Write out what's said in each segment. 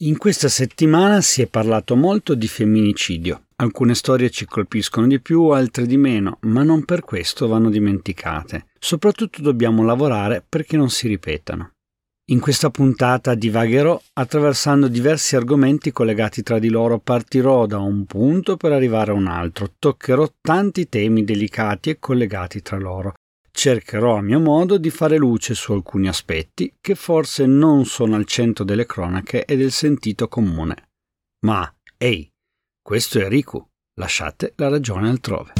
In questa settimana si è parlato molto di femminicidio. Alcune storie ci colpiscono di più, altre di meno, ma non per questo vanno dimenticate. Soprattutto dobbiamo lavorare perché non si ripetano. In questa puntata divagherò attraversando diversi argomenti collegati tra di loro, partirò da un punto per arrivare a un altro, toccherò tanti temi delicati e collegati tra loro, cercherò a mio modo di fare luce su alcuni aspetti che forse non sono al centro delle cronache e del sentito comune. Ma, ehi, questo è Riku, lasciate la ragione altrove.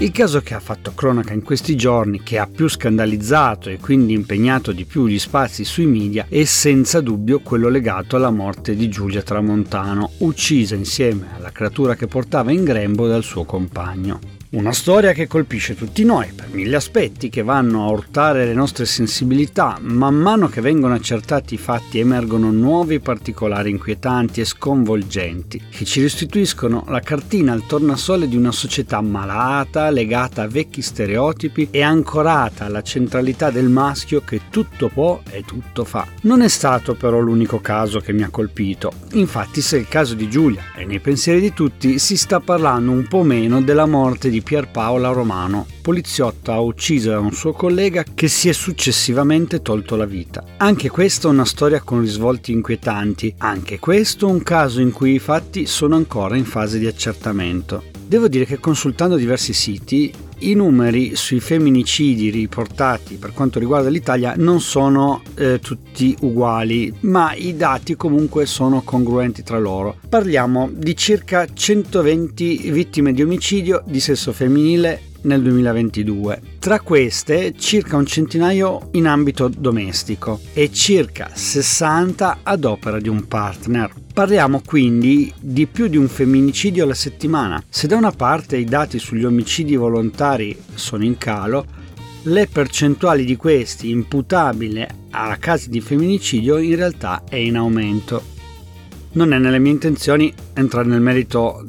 Il caso che ha fatto cronaca in questi giorni, che ha più scandalizzato e quindi impegnato di più gli spazi sui media, è senza dubbio quello legato alla morte di Giulia Tramontano, uccisa insieme alla creatura che portava in grembo dal suo compagno. Una storia che colpisce tutti noi per mille aspetti che vanno a urtare le nostre sensibilità. Man mano che vengono accertati i fatti emergono nuovi particolari inquietanti e sconvolgenti che ci restituiscono la cartina al tornasole di una società malata, legata a vecchi stereotipi e ancorata alla centralità del maschio che tutto può e tutto fa. Non è stato però l'unico caso che mi ha colpito. Infatti se il caso di Giulia è nei pensieri di tutti si sta parlando un po' meno della morte di Pierpaola Romano, poliziotta uccisa da un suo collega che si è successivamente tolto la vita. Anche questa è una storia con risvolti inquietanti, anche questo un caso in cui i fatti sono ancora in fase di accertamento. Devo dire che consultando diversi siti i numeri sui femminicidi riportati per quanto riguarda l'Italia non sono eh, tutti uguali, ma i dati comunque sono congruenti tra loro. Parliamo di circa 120 vittime di omicidio di sesso femminile nel 2022. Tra queste circa un centinaio in ambito domestico e circa 60 ad opera di un partner. Parliamo quindi di più di un femminicidio alla settimana. Se da una parte i dati sugli omicidi volontari sono in calo, le percentuali di questi imputabili a casi di femminicidio in realtà è in aumento. Non è nelle mie intenzioni entrare nel merito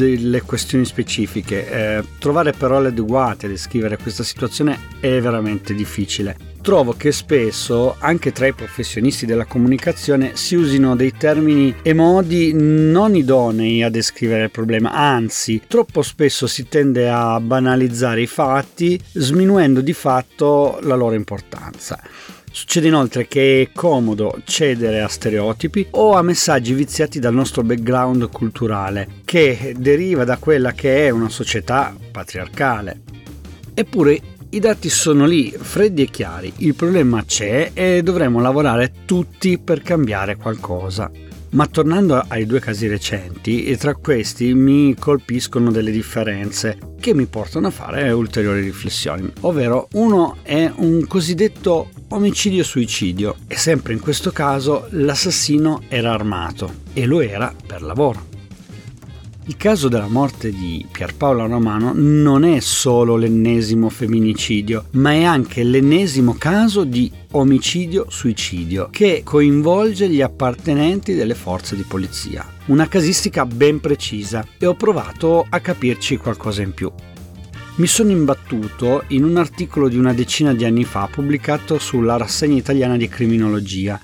delle questioni specifiche. Eh, trovare parole adeguate a descrivere questa situazione è veramente difficile. Trovo che spesso, anche tra i professionisti della comunicazione, si usino dei termini e modi non idonei a descrivere il problema, anzi, troppo spesso si tende a banalizzare i fatti, sminuendo di fatto la loro importanza. Succede inoltre che è comodo cedere a stereotipi o a messaggi viziati dal nostro background culturale, che deriva da quella che è una società patriarcale. Eppure i dati sono lì, freddi e chiari, il problema c'è e dovremo lavorare tutti per cambiare qualcosa. Ma tornando ai due casi recenti, tra questi mi colpiscono delle differenze che mi portano a fare ulteriori riflessioni, ovvero uno è un cosiddetto omicidio-suicidio e sempre in questo caso l'assassino era armato e lo era per lavoro. Il caso della morte di Pierpaolo Romano non è solo l'ennesimo femminicidio, ma è anche l'ennesimo caso di omicidio-suicidio che coinvolge gli appartenenti delle forze di polizia. Una casistica ben precisa e ho provato a capirci qualcosa in più. Mi sono imbattuto in un articolo di una decina di anni fa pubblicato sulla rassegna italiana di criminologia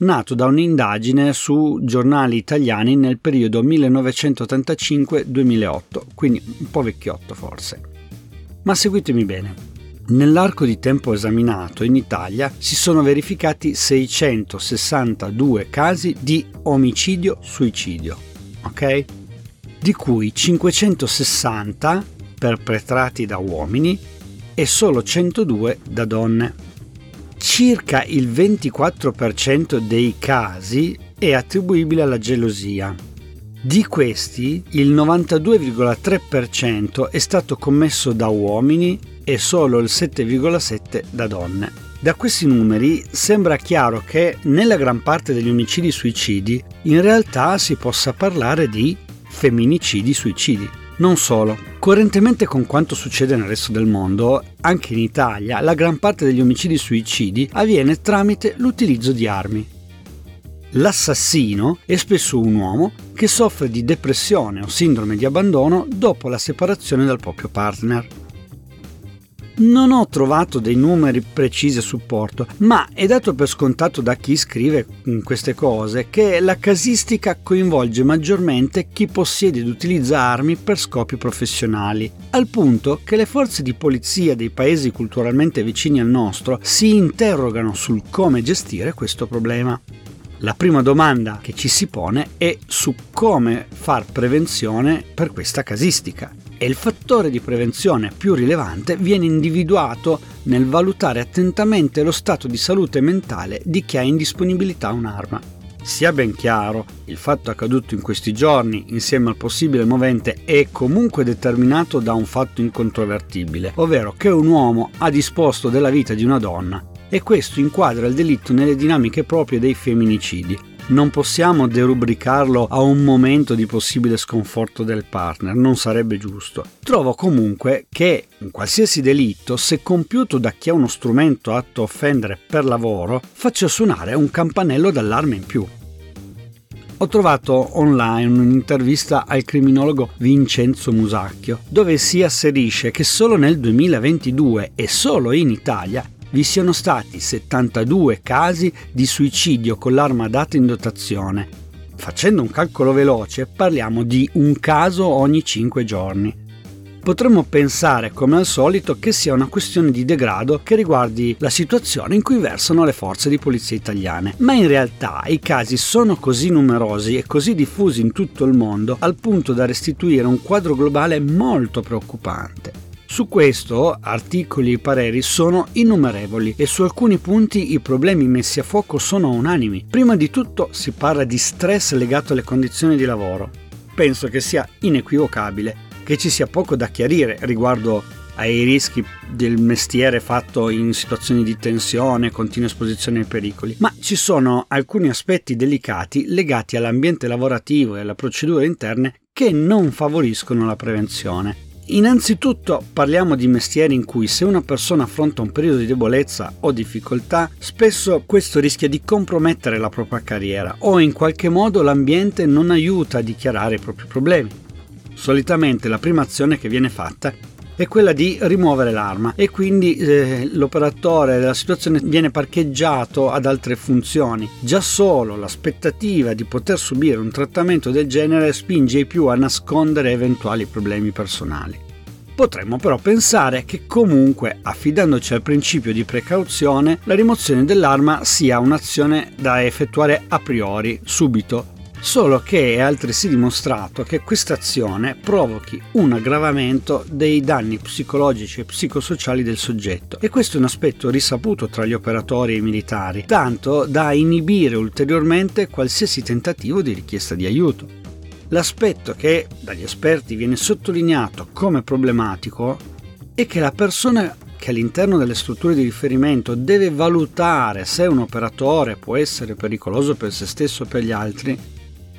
nato da un'indagine su giornali italiani nel periodo 1985-2008, quindi un po' vecchiotto forse. Ma seguitemi bene. Nell'arco di tempo esaminato in Italia si sono verificati 662 casi di omicidio-suicidio, ok? Di cui 560 perpetrati da uomini e solo 102 da donne circa il 24% dei casi è attribuibile alla gelosia. Di questi, il 92,3% è stato commesso da uomini e solo il 7,7% da donne. Da questi numeri sembra chiaro che nella gran parte degli omicidi suicidi in realtà si possa parlare di femminicidi suicidi. Non solo. Coerentemente con quanto succede nel resto del mondo, anche in Italia la gran parte degli omicidi suicidi avviene tramite l'utilizzo di armi. L'assassino è spesso un uomo che soffre di depressione o sindrome di abbandono dopo la separazione dal proprio partner. Non ho trovato dei numeri precisi a supporto, ma è dato per scontato da chi scrive queste cose che la casistica coinvolge maggiormente chi possiede ed utilizza armi per scopi professionali, al punto che le forze di polizia dei paesi culturalmente vicini al nostro si interrogano sul come gestire questo problema. La prima domanda che ci si pone è su come far prevenzione per questa casistica e il fattore di prevenzione più rilevante viene individuato nel valutare attentamente lo stato di salute mentale di chi ha in disponibilità un'arma. Sia ben chiaro, il fatto accaduto in questi giorni, insieme al possibile movente, è comunque determinato da un fatto incontrovertibile, ovvero che un uomo ha disposto della vita di una donna, e questo inquadra il delitto nelle dinamiche proprie dei femminicidi, non possiamo derubricarlo a un momento di possibile sconforto del partner, non sarebbe giusto. Trovo comunque che un qualsiasi delitto, se compiuto da chi ha uno strumento atto a offendere per lavoro, faccia suonare un campanello d'allarme in più. Ho trovato online un'intervista al criminologo Vincenzo Musacchio, dove si asserisce che solo nel 2022 e solo in Italia vi siano stati 72 casi di suicidio con l'arma data in dotazione. Facendo un calcolo veloce parliamo di un caso ogni 5 giorni. Potremmo pensare, come al solito, che sia una questione di degrado che riguardi la situazione in cui versano le forze di polizia italiane, ma in realtà i casi sono così numerosi e così diffusi in tutto il mondo al punto da restituire un quadro globale molto preoccupante. Su questo articoli e pareri sono innumerevoli e su alcuni punti i problemi messi a fuoco sono unanimi. Prima di tutto si parla di stress legato alle condizioni di lavoro. Penso che sia inequivocabile che ci sia poco da chiarire riguardo ai rischi del mestiere fatto in situazioni di tensione, continua esposizione ai pericoli, ma ci sono alcuni aspetti delicati legati all'ambiente lavorativo e alle procedure interne che non favoriscono la prevenzione. Innanzitutto parliamo di mestieri in cui se una persona affronta un periodo di debolezza o difficoltà, spesso questo rischia di compromettere la propria carriera o in qualche modo l'ambiente non aiuta a dichiarare i propri problemi. Solitamente la prima azione che viene fatta è quella di rimuovere l'arma e quindi eh, l'operatore della situazione viene parcheggiato ad altre funzioni. Già solo l'aspettativa di poter subire un trattamento del genere spinge i più a nascondere eventuali problemi personali. Potremmo però pensare che comunque, affidandoci al principio di precauzione, la rimozione dell'arma sia un'azione da effettuare a priori, subito, solo che è altresì dimostrato che questa azione provochi un aggravamento dei danni psicologici e psicosociali del soggetto e questo è un aspetto risaputo tra gli operatori e i militari, tanto da inibire ulteriormente qualsiasi tentativo di richiesta di aiuto. L'aspetto che dagli esperti viene sottolineato come problematico è che la persona che all'interno delle strutture di riferimento deve valutare se un operatore può essere pericoloso per se stesso o per gli altri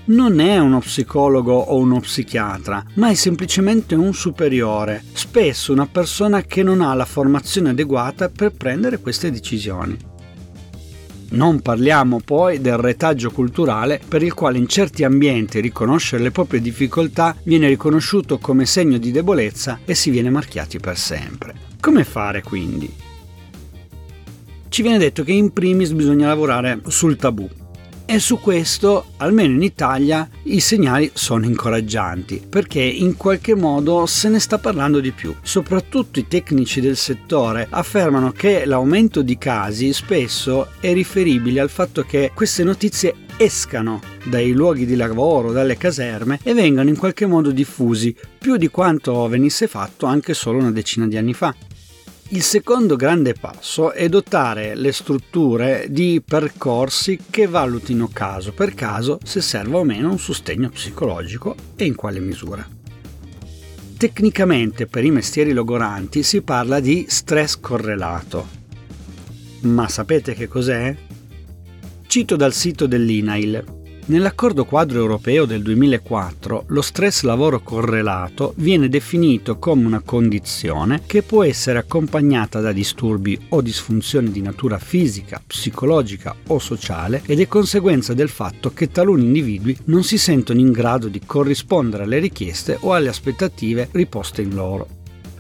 non è uno psicologo o uno psichiatra, ma è semplicemente un superiore, spesso una persona che non ha la formazione adeguata per prendere queste decisioni. Non parliamo poi del retaggio culturale per il quale in certi ambienti riconoscere le proprie difficoltà viene riconosciuto come segno di debolezza e si viene marchiati per sempre. Come fare quindi? Ci viene detto che in primis bisogna lavorare sul tabù, e su questo, almeno in Italia, i segnali sono incoraggianti, perché in qualche modo se ne sta parlando di più. Soprattutto i tecnici del settore affermano che l'aumento di casi spesso è riferibile al fatto che queste notizie escano dai luoghi di lavoro, dalle caserme e vengano in qualche modo diffusi, più di quanto venisse fatto anche solo una decina di anni fa. Il secondo grande passo è dotare le strutture di percorsi che valutino caso per caso se serve o meno un sostegno psicologico e in quale misura. Tecnicamente per i mestieri logoranti si parla di stress correlato. Ma sapete che cos'è? Cito dal sito dell'INAIL. Nell'accordo quadro europeo del 2004 lo stress lavoro correlato viene definito come una condizione che può essere accompagnata da disturbi o disfunzioni di natura fisica, psicologica o sociale ed è conseguenza del fatto che taluni individui non si sentono in grado di corrispondere alle richieste o alle aspettative riposte in loro.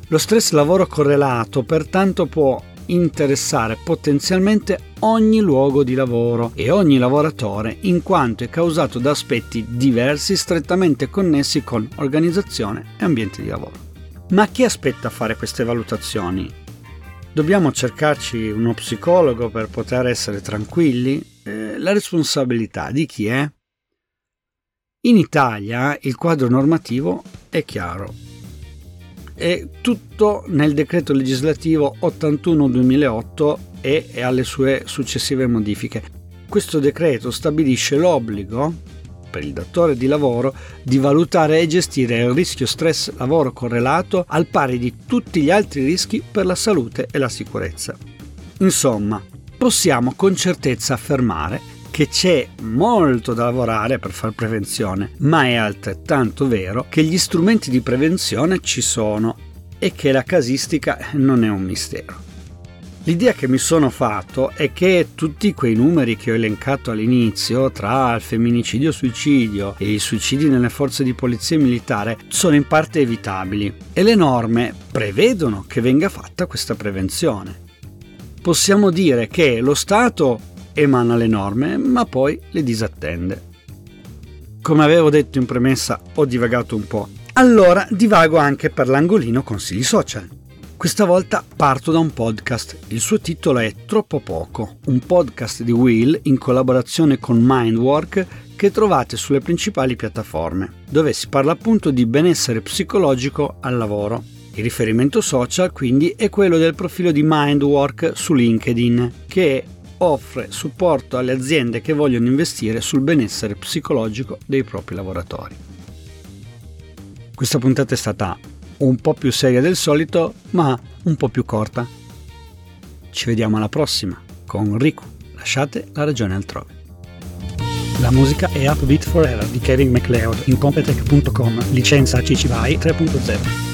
Lo stress lavoro correlato pertanto può interessare potenzialmente ogni luogo di lavoro e ogni lavoratore in quanto è causato da aspetti diversi strettamente connessi con organizzazione e ambiente di lavoro. Ma chi aspetta a fare queste valutazioni? Dobbiamo cercarci uno psicologo per poter essere tranquilli? Eh, la responsabilità di chi è? In Italia il quadro normativo è chiaro è tutto nel decreto legislativo 81-2008 e alle sue successive modifiche. Questo decreto stabilisce l'obbligo per il datore di lavoro di valutare e gestire il rischio stress lavoro correlato al pari di tutti gli altri rischi per la salute e la sicurezza. Insomma, possiamo con certezza affermare che c'è molto da lavorare per fare prevenzione, ma è altrettanto vero che gli strumenti di prevenzione ci sono e che la casistica non è un mistero. L'idea che mi sono fatto è che tutti quei numeri che ho elencato all'inizio, tra il femminicidio suicidio e i suicidi nelle forze di polizia militare, sono in parte evitabili e le norme prevedono che venga fatta questa prevenzione. Possiamo dire che lo Stato emana le norme, ma poi le disattende. Come avevo detto in premessa, ho divagato un po'. Allora divago anche per l'angolino consigli social. Questa volta parto da un podcast. Il suo titolo è Troppo poco, un podcast di Will in collaborazione con Mindwork che trovate sulle principali piattaforme, dove si parla appunto di benessere psicologico al lavoro. Il riferimento social quindi è quello del profilo di Mindwork su LinkedIn, che è offre supporto alle aziende che vogliono investire sul benessere psicologico dei propri lavoratori. Questa puntata è stata un po' più seria del solito, ma un po' più corta. Ci vediamo alla prossima con Riku. Lasciate la ragione altrove. La musica è Upbeat Forever di Kevin MacLeod in Competech.com, licenza CC BY 3.0.